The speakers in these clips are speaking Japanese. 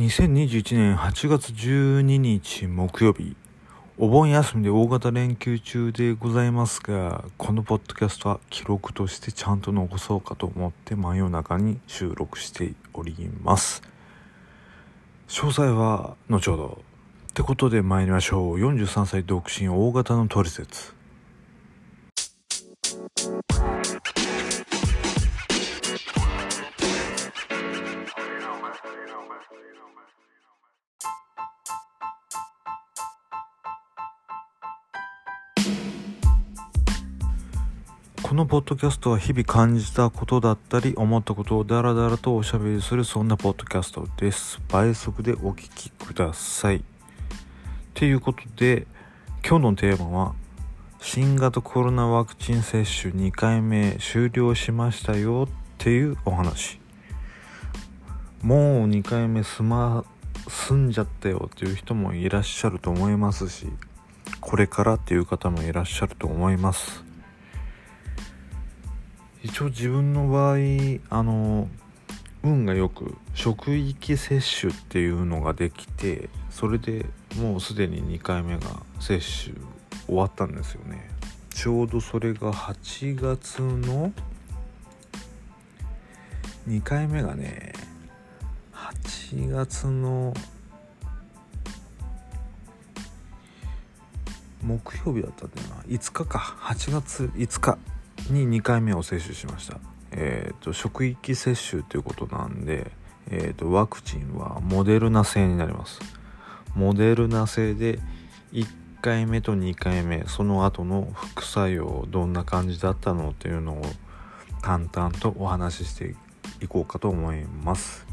2021年8月12日木曜日お盆休みで大型連休中でございますがこのポッドキャストは記録としてちゃんと残そうかと思って真夜中に収録しております。詳細は後ほど。ってことで参りましょう。43歳独身大型のトリセツ。このポッドキャストは日々感じたことだったり思ったことをダラダラとおしゃべりするそんなポッドキャストです。倍速でお聞きください。ということで今日のテーマは新型コロナワクチン接種2回目終了しましたよっていうお話。もう2回目済ま済んじゃったよっていう人もいらっしゃると思いますしこれからっていう方もいらっしゃると思います。一応自分の場合あの運がよく職域接種っていうのができてそれでもうすでに2回目が接種終わったんですよね。ちょうどそれが8月の2回目がね8月の木曜日だったんだよな。5日か。8月5日。に2回目を接種しました。えーと、職域接種ということなんで、えーと、ワクチンはモデルナ製になります。モデルナ製で1回目と2回目その後の副作用どんな感じだったのっていうのを淡々とお話ししていこうかと思います。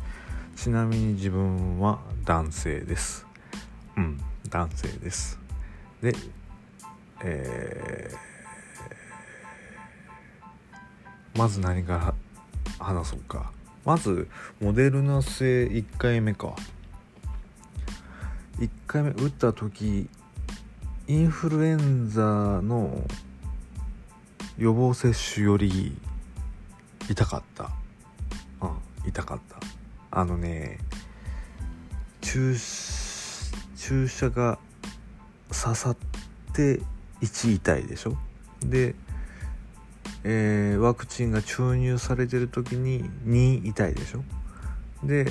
ちなみに自分は男性です。うん男性です。でえーまず何から話そうか。まずモデルナ製1回目か。1回目打った時インフルエンザの予防接種より痛かった。うん痛かった。あのね注注射が刺さって1痛いでしょ？でえー、ワクチンが注入されてる時に2痛いでしょ？で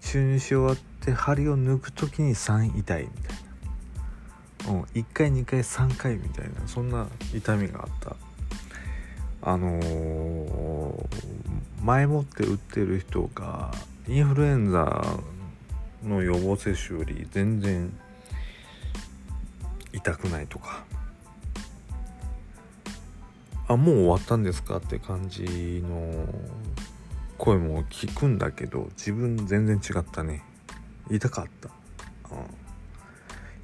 注入し終わって針を抜く時に3痛いみたいな、うん、1回2回3回みたいなそんな痛みがあった。あのー、前もって打ってる人がインフルエンザの予防接種より全然痛くないとか。あもう終わったんですか？って感じの声も聞くんだけど自分全然違ったね。痛かった、う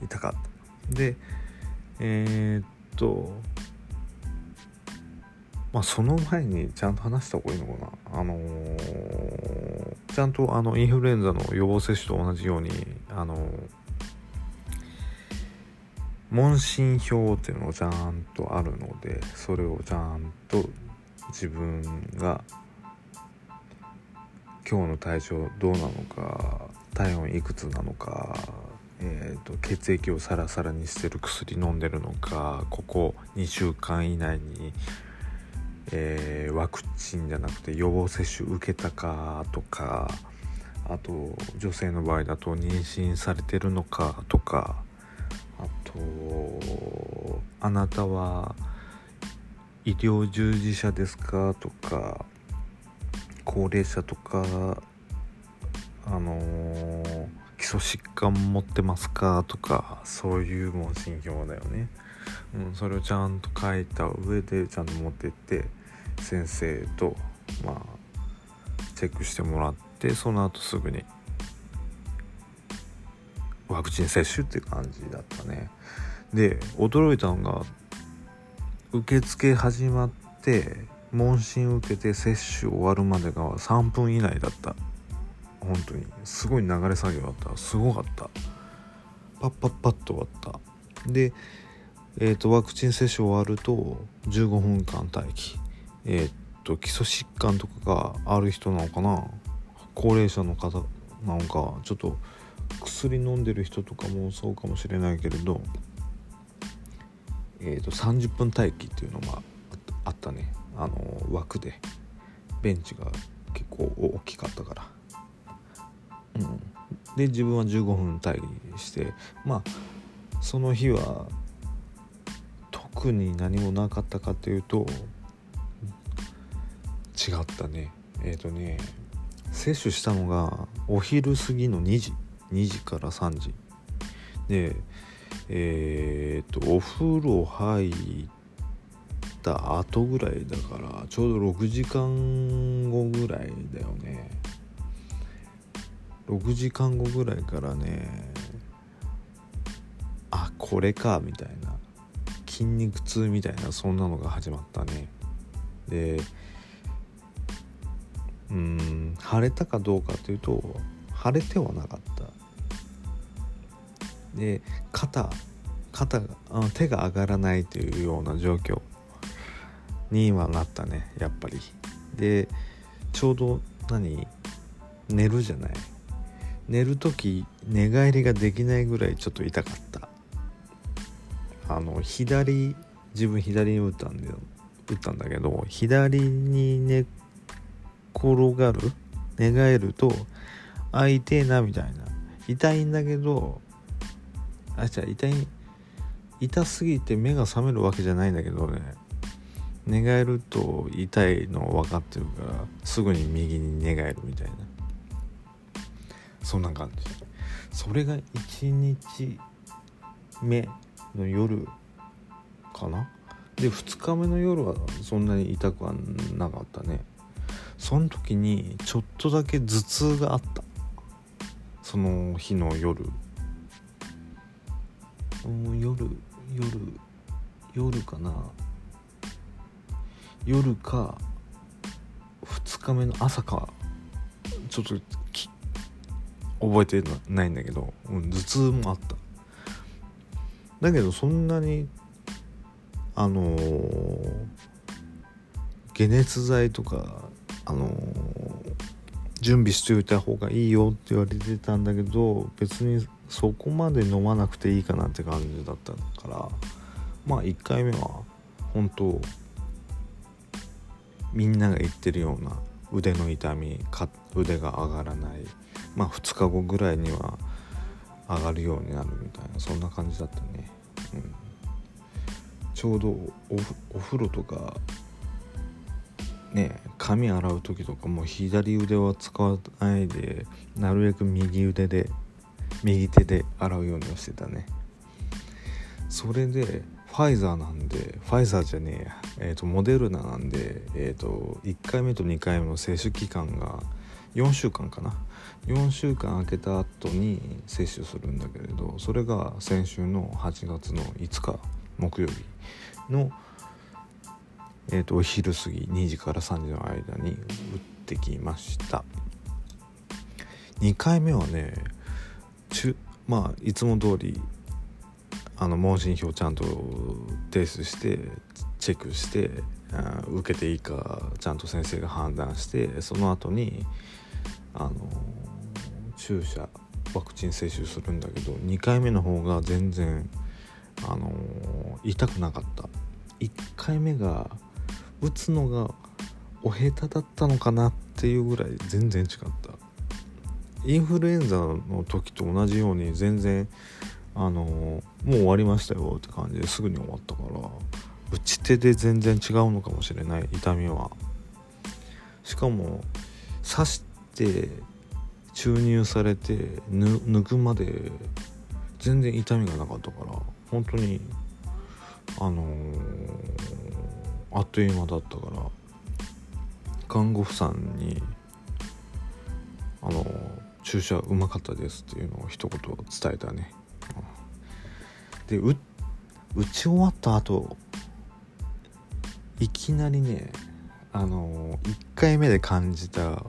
ん、痛かった。でえー、っとまあその前にちゃんと話した方がいいのかな。あのー、ちゃんとあのインフルエンザの予防接種と同じようにあのー問診票っていうのがちゃんとあるのでそれをちゃんと自分が今日の体調どうなのか体温いくつなのか、えーと、血液をサラサラにしてる薬飲んでるのかここ2週間以内に、えー、ワクチンじゃなくて予防接種受けたかとかあと女性の場合だと妊娠されてるのかとかと「あなたは医療従事者ですか?」とか「高齢者とかあのー、基礎疾患持ってますか?」とかそういう問診票だよね、うん、それをちゃんと書いた上でちゃんと持ってって先生とまあチェックしてもらってその後すぐにワクチン接種って感じだったね。で驚いたのが受付始まって問診受けて接種終わるまでが3分以内だった。本当に。すごい流れ作業だった。すごかった。パッパッパッと終わった。でえ、ー、とワクチン接種終わると15分間待機。えっ、ー、と基礎疾患とかがある人なのかな？高齢者の方なんかちょっと薬飲んでる人とかもそうかもしれないけれど、えー、と30分待機っていうのがあったね。あの枠でベンチが結構大きかったから。うん、で自分は15分待機してまあその日は特に何もなかったかっていうと違ったね。えっ、ー、とね摂取したのがお昼過ぎの2時。2時から3時。でえっ、とお風呂入った後ぐらいだからちょうど6時間後ぐらいだよね。6時間後ぐらいからねあこれかみたいな。筋肉痛みたいなそんなのが始まったね。でうん腫れたかどうかというと腫れてはなかった。で肩肩が手が上がらないというような状況にはなったねやっぱり。でちょうど何？寝るじゃない。寝る時寝返りができないぐらいちょっと痛かった。あの左自分左に打ったんだよ。打ったんだけど左に寝転がる？寝返るとあ痛えなみたいな。痛いんだけどあじゃあ痛い痛すぎて目が覚めるわけじゃないんだけどね。寝返ると痛いの分かってるからすぐに右に寝返るみたいな。そんな感じ。それが1日目の夜かな？で2日目の夜はそんなに痛くはなかったね。その時にちょっとだけ頭痛があった。その日の夜。夜夜夜かな。夜か2日目の朝か。ちょっと覚えてないんだけど、うん、頭痛もあった。だけどそんなにあのー、解熱剤とかあのー、準備しておいた方がいいよって言われてたんだけど別にそこまで飲まなくていいかなって感じだったからまあ1回目は本当みんなが言ってるような腕の痛みか腕が上がらないまあ2日後ぐらいには上がるようになるみたいなそんな感じだったね、うん、ちょうどお風呂とかね髪洗う時とかも左腕は使わないでなるべく右腕で右手で洗うようにしてたね。それでファイザーなんでファイザーじゃねえや。えーと、モデルナなんで、えーと、1回目と2回目の接種期間が4週間かな。4週間空けた後に接種するんだけれどそれが先週の8月の5日木曜日の、えーと、お昼過ぎ2時から3時の間に打ってきました。2回目はねまあいつも通りあの問診票ちゃんと提出してチェックして受けていいかちゃんと先生が判断してその後にあの注射ワクチン接種するんだけど2回目の方が全然あの痛くなかった。1回目が打つのがお下手だったのかなっていうぐらい全然違った。インフルエンザの時と同じように全然あのもう終わりましたよって感じですぐに終わったから打ち手で全然違うのかもしれない痛みは。しかも刺して注入されて抜くまで全然痛みがなかったから本当にあのー、あっという間だったから看護婦さんにあの注射うまかったですっていうのを一言伝えたね。で打ち終わった後いきなりねあの1回目で感じた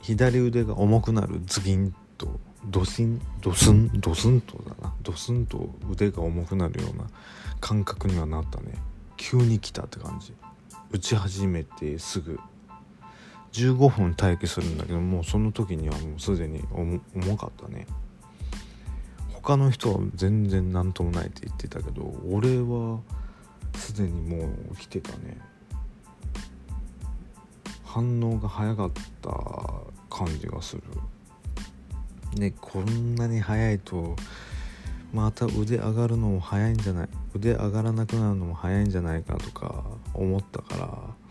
左腕が重くなるズギンとドシンドスンドスンとだな。ドスンと腕が重くなるような感覚にはなったね。急に来たって感じ。打ち始めてすぐ。15分待機するんだけどもうその時にはもうすでに重かったね。他の人は全然何ともないって言ってたけど俺はすでにもう来てたね。反応が早かった感じがする。ねこんなに早いとまた腕上がるのも早いんじゃない？腕上がらなくなるのも早いんじゃないかとか思ったから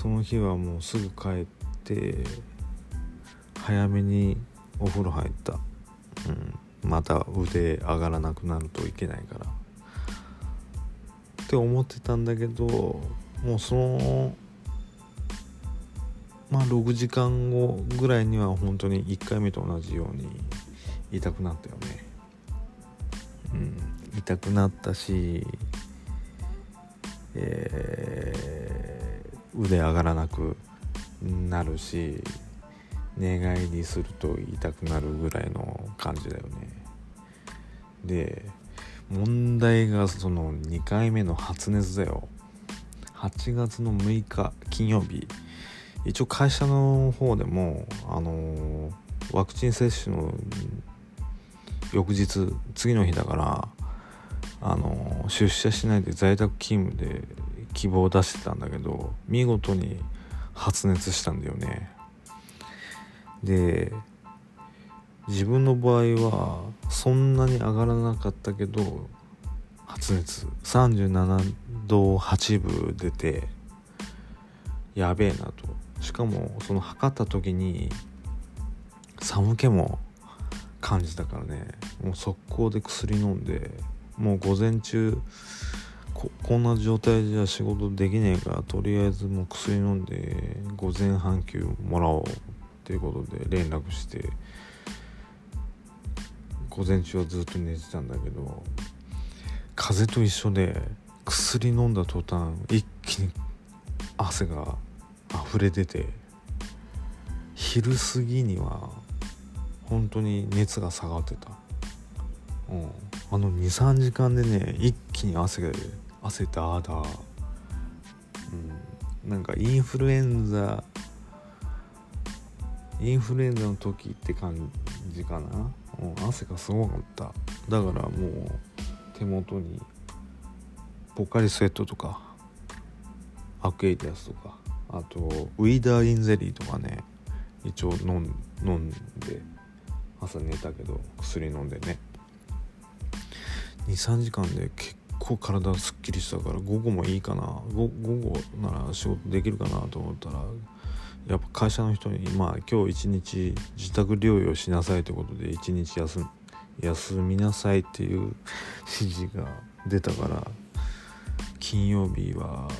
その日はもうすぐ帰って早めにお風呂入った、うん、また腕上がらなくなるといけないから。って思ってたんだけどもうそのまあ6時間後ぐらいには本当に1回目と同じように痛くなったよね。うん。痛くなったしえー腕上がらなくなるし寝返りすると痛くなるぐらいの感じだよね。で問題がその2回目の発熱だよ。8月の6日金曜日。一応会社の方でもあのワクチン接種の翌日次の日だからあの出社しないで在宅勤務で希望を出してたんだけど見事に発熱したんだよね。で自分の場合はそんなに上がらなかったけど発熱。37度8分出てやべえなと。しかもその測った時に寒気も感じたからね。もう速攻で薬飲んでもう午前中ここんな状態じゃ仕事できねえからとりあえずもう薬飲んで午前半休もらおうっていうことで連絡して午前中はずっと寝てたんだけど風邪と一緒で薬飲んだ途端一気に汗が溢れ出て昼過ぎには本当に熱が下がってた、うん、あの23時間でね一気に汗が出る汗だーだ、うん、なんかインフルエンザインフルエンザの時って感じかな、うん、汗がすごかった。だからもう手元にポカリスエットとかアクエイティアスとかあとウィーダーインゼリーとかね一応飲ん飲んで朝寝たけど薬飲んでね。23時間で結構体すっきりしたから午後もいいかな。午後なら仕事できるかなと思ったらやっぱ会社の人にまあ今日一日自宅療養しなさいということで一日休休みなさいっていう 指示が出たから金曜日は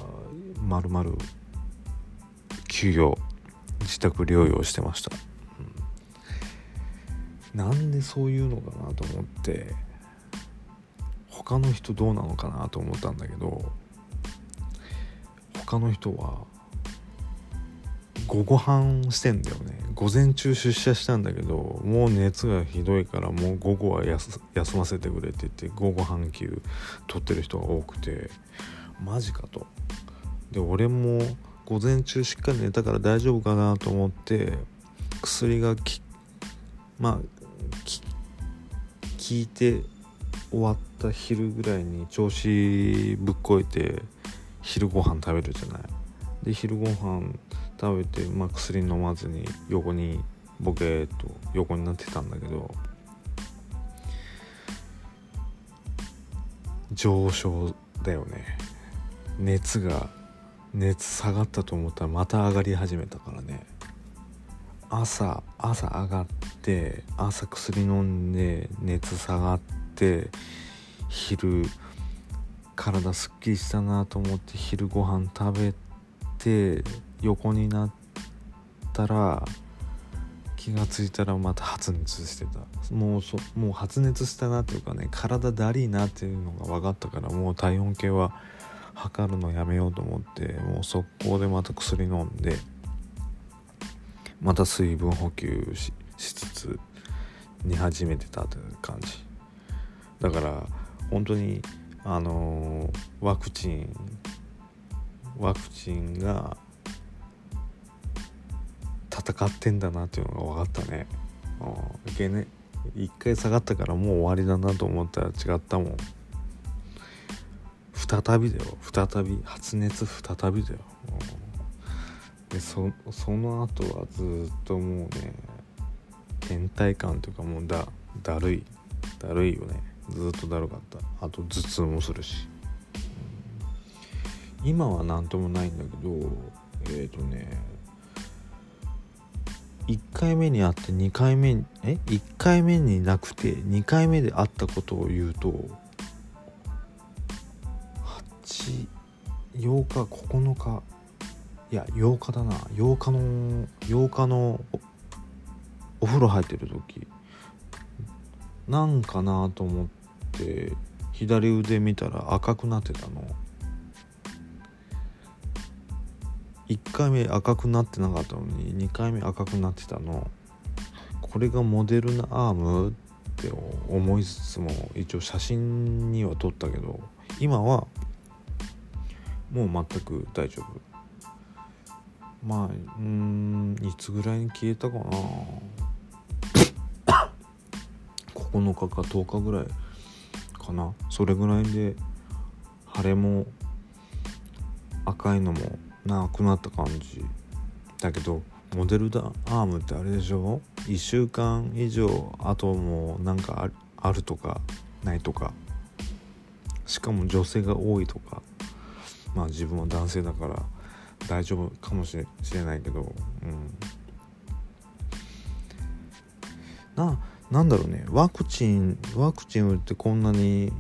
まるまる休養自宅療養してました、うん、なんでそういうのかなと思って他の人どうなのかなと思ったんだけど他の人は午後半してんだよね。午前中出社したんだけどもう熱がひどいからもう午後は休ませてくれって言って午後半休取ってる人が多くてマジかと。で俺も午前中しっかり寝たから大丈夫かなと思って薬がきまあ効いて終わった昼ぐらいに調子ぶっこいて昼ご飯食べるじゃない。で昼ご飯食べて、まあ、薬飲まずに横にボケーっと横になってたんだけど上昇だよね。熱が熱下がったと思ったらまた上がり始めたからね。朝朝上がって朝薬飲んで熱下がってて昼体すっきりしたなと思って昼ご飯食べて横になったら気が付いたらまた発熱してた。もうそもう発熱したなっていうかね体だりーなっていうのが分かったからもう体温計は測るのやめようと思ってもう速攻でまた薬飲んでまた水分補給しつつ寝始めてたという感じ。だから本当にあのワクチンワクチンが戦ってんだなっていうのが分かったね。うん。けね。一回下がったからもう終わりだなと思ったら違ったもん。再びだよ。再び発熱再びだよ、でそその後はずっともうね倦怠感というかもうだだるい。だるいよね。ずっとだるかった。あと頭痛もするし、今は何ともないんだけどえっ、ー、とね1回目に会って2回目え1回目になくて2回目で会ったことを言うと8 8日9日いや8日だな。8日の8日のお風呂入ってる時。なんかなと思って。て左腕見たら赤くなってたの。1回目赤くなってなかったのに2回目赤くなってたの。これがモデルナアームって思いつつも一応写真には撮ったけど今はもう全く大丈夫。まあうんいつぐらいに消えたかな。9日か10日ぐらい。かな。それぐらいで腫れも赤いのもなくなった感じ。だけどモデルだアームってあれでしょ？1週間以上あともなんかあるとかないとか。しかも女性が多いとか。まあ自分は男性だから大丈夫かもしれないけど。うん。なあなんだろうね。ワクチンワクチン打ってこんなに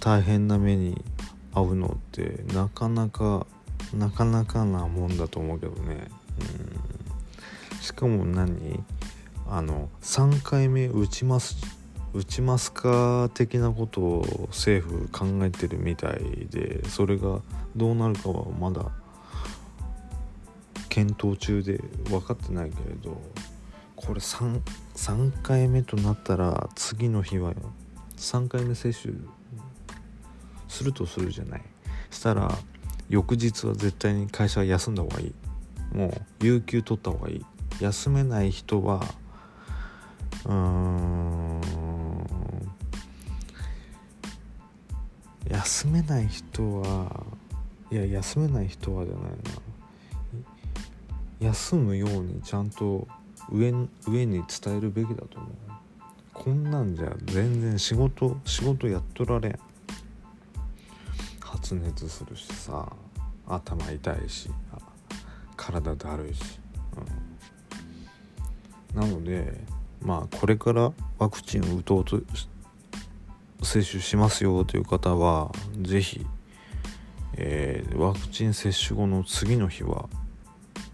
大変な目に遭うのってなかなかなかなかなもんだと思うけどね。うん。しかも何？あの3回目打ちます打ちますか的なことを政府考えてるみたいでそれがどうなるかはまだ検討中で分かってないけれどこれ 3, 3回目となったら次の日は3回目接種するとするじゃない。したら翌日は絶対に会社は休んだ方がいい。もう有給取った方がいい。休めない人はうん休めない人はいや休めない人はじゃないな。休むようにちゃんと上上に伝えるべきだと思う。こんなんじゃ全然仕事仕事やっとられん。発熱するしさ頭痛いし体だるいし、うん、なのでまあこれからワクチンを打とうと接種しますよという方は是非、えー、ワクチン接種後の次の日は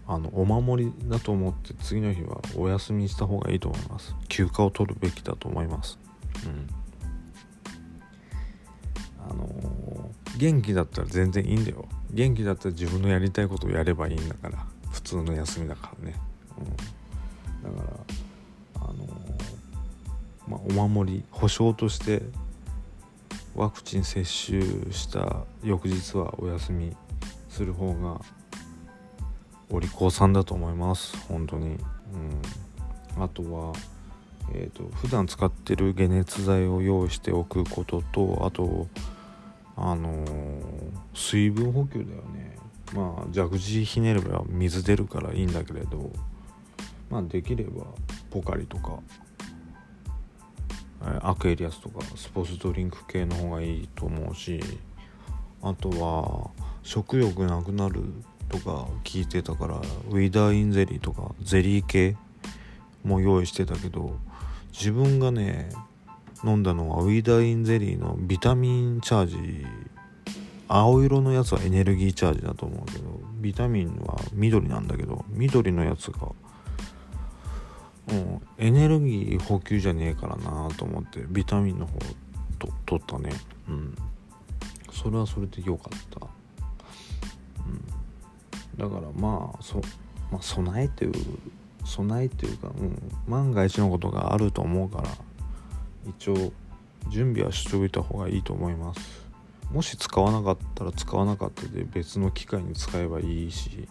あのお守りだと思って次の日はお休みした方がいいと思います。休暇を取るべきだと思います。うん。あのー、元気だったら全然いいんだよ。元気だったら自分のやりたいことをやればいいんだから。普通の休みだからね、うん、だからあのー、まあ、お守り保証としてワクチン接種した翌日はお休みする方がお利口さんだと思います。本当に、うん、あとはえーと、普段使ってる解熱剤を用意しておくこととあとあのー、水分補給だよね。まあ蛇口ひねれば水出るからいいんだけれどまあできればポカリとか、え、アクエリアスとかスポーツドリンク系の方がいいと思うしあとは食欲なくなるとか聞いてたからウィダーインゼリーとかゼリー系も用意してたけど自分がね飲んだのはウィダーインゼリーのビタミンチャージ青色のやつはエネルギーチャージだと思うけどビタミンは緑なんだけど緑のやつがうん、エネルギー補給じゃねえからなと思ってビタミンの方と取ったね。うん。それはそれで良かった。だからまあそ、まあ、備えという備えというか、うん、万が一のことがあると思うから一応準備はしておいた方がいいと思います。もし使わなかったら使わなかったで別の機械に使えばいいし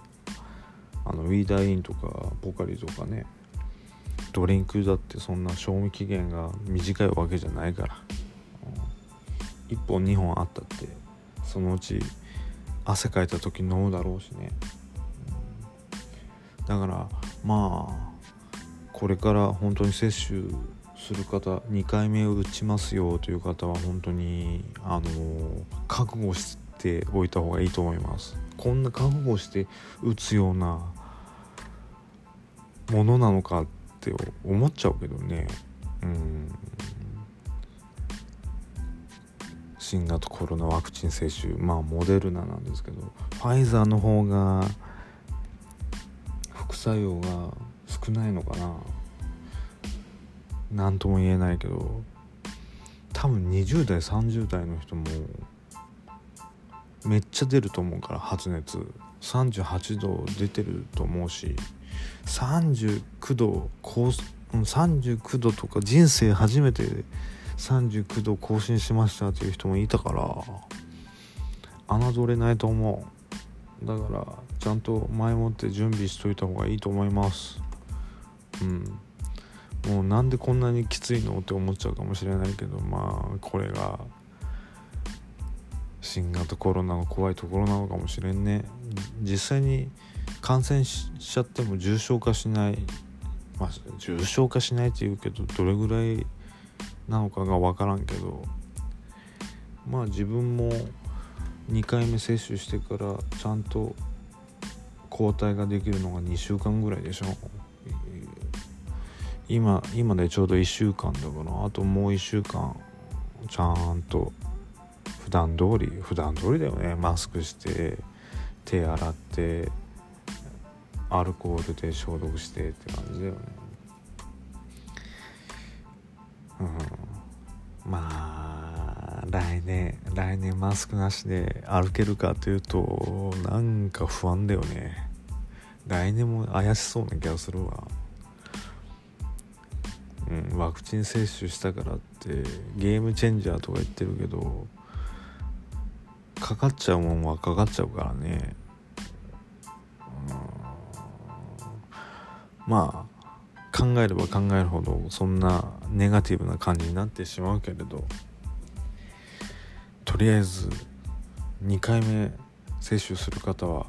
あのウィーダーインとかポカリとかねドリンクだってそんな賞味期限が短いわけじゃないから、うん、1本2本あったってそのうち汗かいた時飲むだろうしね、だからまあこれから本当に接種する方2回目を打ちますよという方は本当にあの覚悟しておいた方がいいと思います。こんな覚悟して打つようなものなのかって思っちゃうけどね。うん。新型コロナワクチン接種まあモデルナなんですけどファイザーの方が作用が少ないのかな。何とも言えないけど。多分20代30代の人もめっちゃ出ると思うから発熱。38度出てると思うし39度高39度とか人生初めて39度更新しましたっていう人もいたから侮れないと思う。だからちゃんと前もって準備しといた方がいいと思います。うん。もうなんでこんなにきついのって思っちゃうかもしれないけどまあこれが新型コロナの怖いところなのかもしれんね。実際に感染しちゃっても重症化しない。まあ重症化しないって言うけどどれぐらいなのかが分からんけど。まあ自分も2回目接種してからちゃんと抗体ができるのが2週間ぐらいでしょ？今今でちょうど1週間だからあともう1週間ちゃんと普段通り普段通りだよね。マスクして手洗ってアルコールで消毒してって感じだよね。うん。まあ来年来年マスクなしで歩けるかというとなんか不安だよね。来年も怪しそうな気がするわ。うん、ワクチン接種したからってゲームチェンジャーとか言ってるけどかかっちゃうもんはかかっちゃうからね、まあ考えれば考えるほどそんなネガティブな感じになってしまうけれどとりあえず2回目接種する方は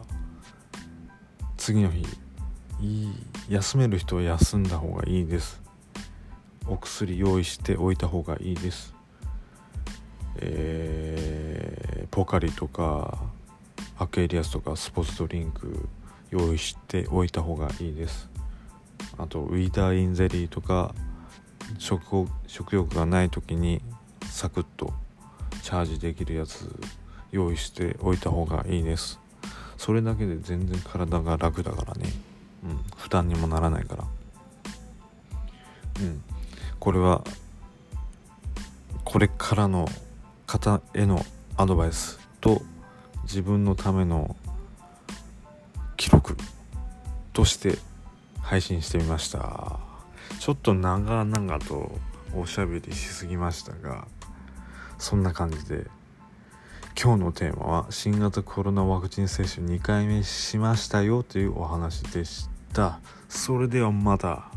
次の日いい休める人は休んだ方がいいです。お薬用意しておいた方がいいです、えー、ポカリとかアクエリアスとかスポーツドリンク用意しておいた方がいいです。あとウィーダーインゼリーとか食食欲がない時にサクッとチャージできるやつ用意しておいた方がいいです。それだけで全然体が楽だからね。うん。負担にもならないから。うん。これはこれからの方へのアドバイスと自分のための記録として配信してみました。ちょっと長々とおしゃべりしすぎましたがそんな感じで今日のテーマは新型コロナワクチン接種2回目しましたよというお話でした。それではまた。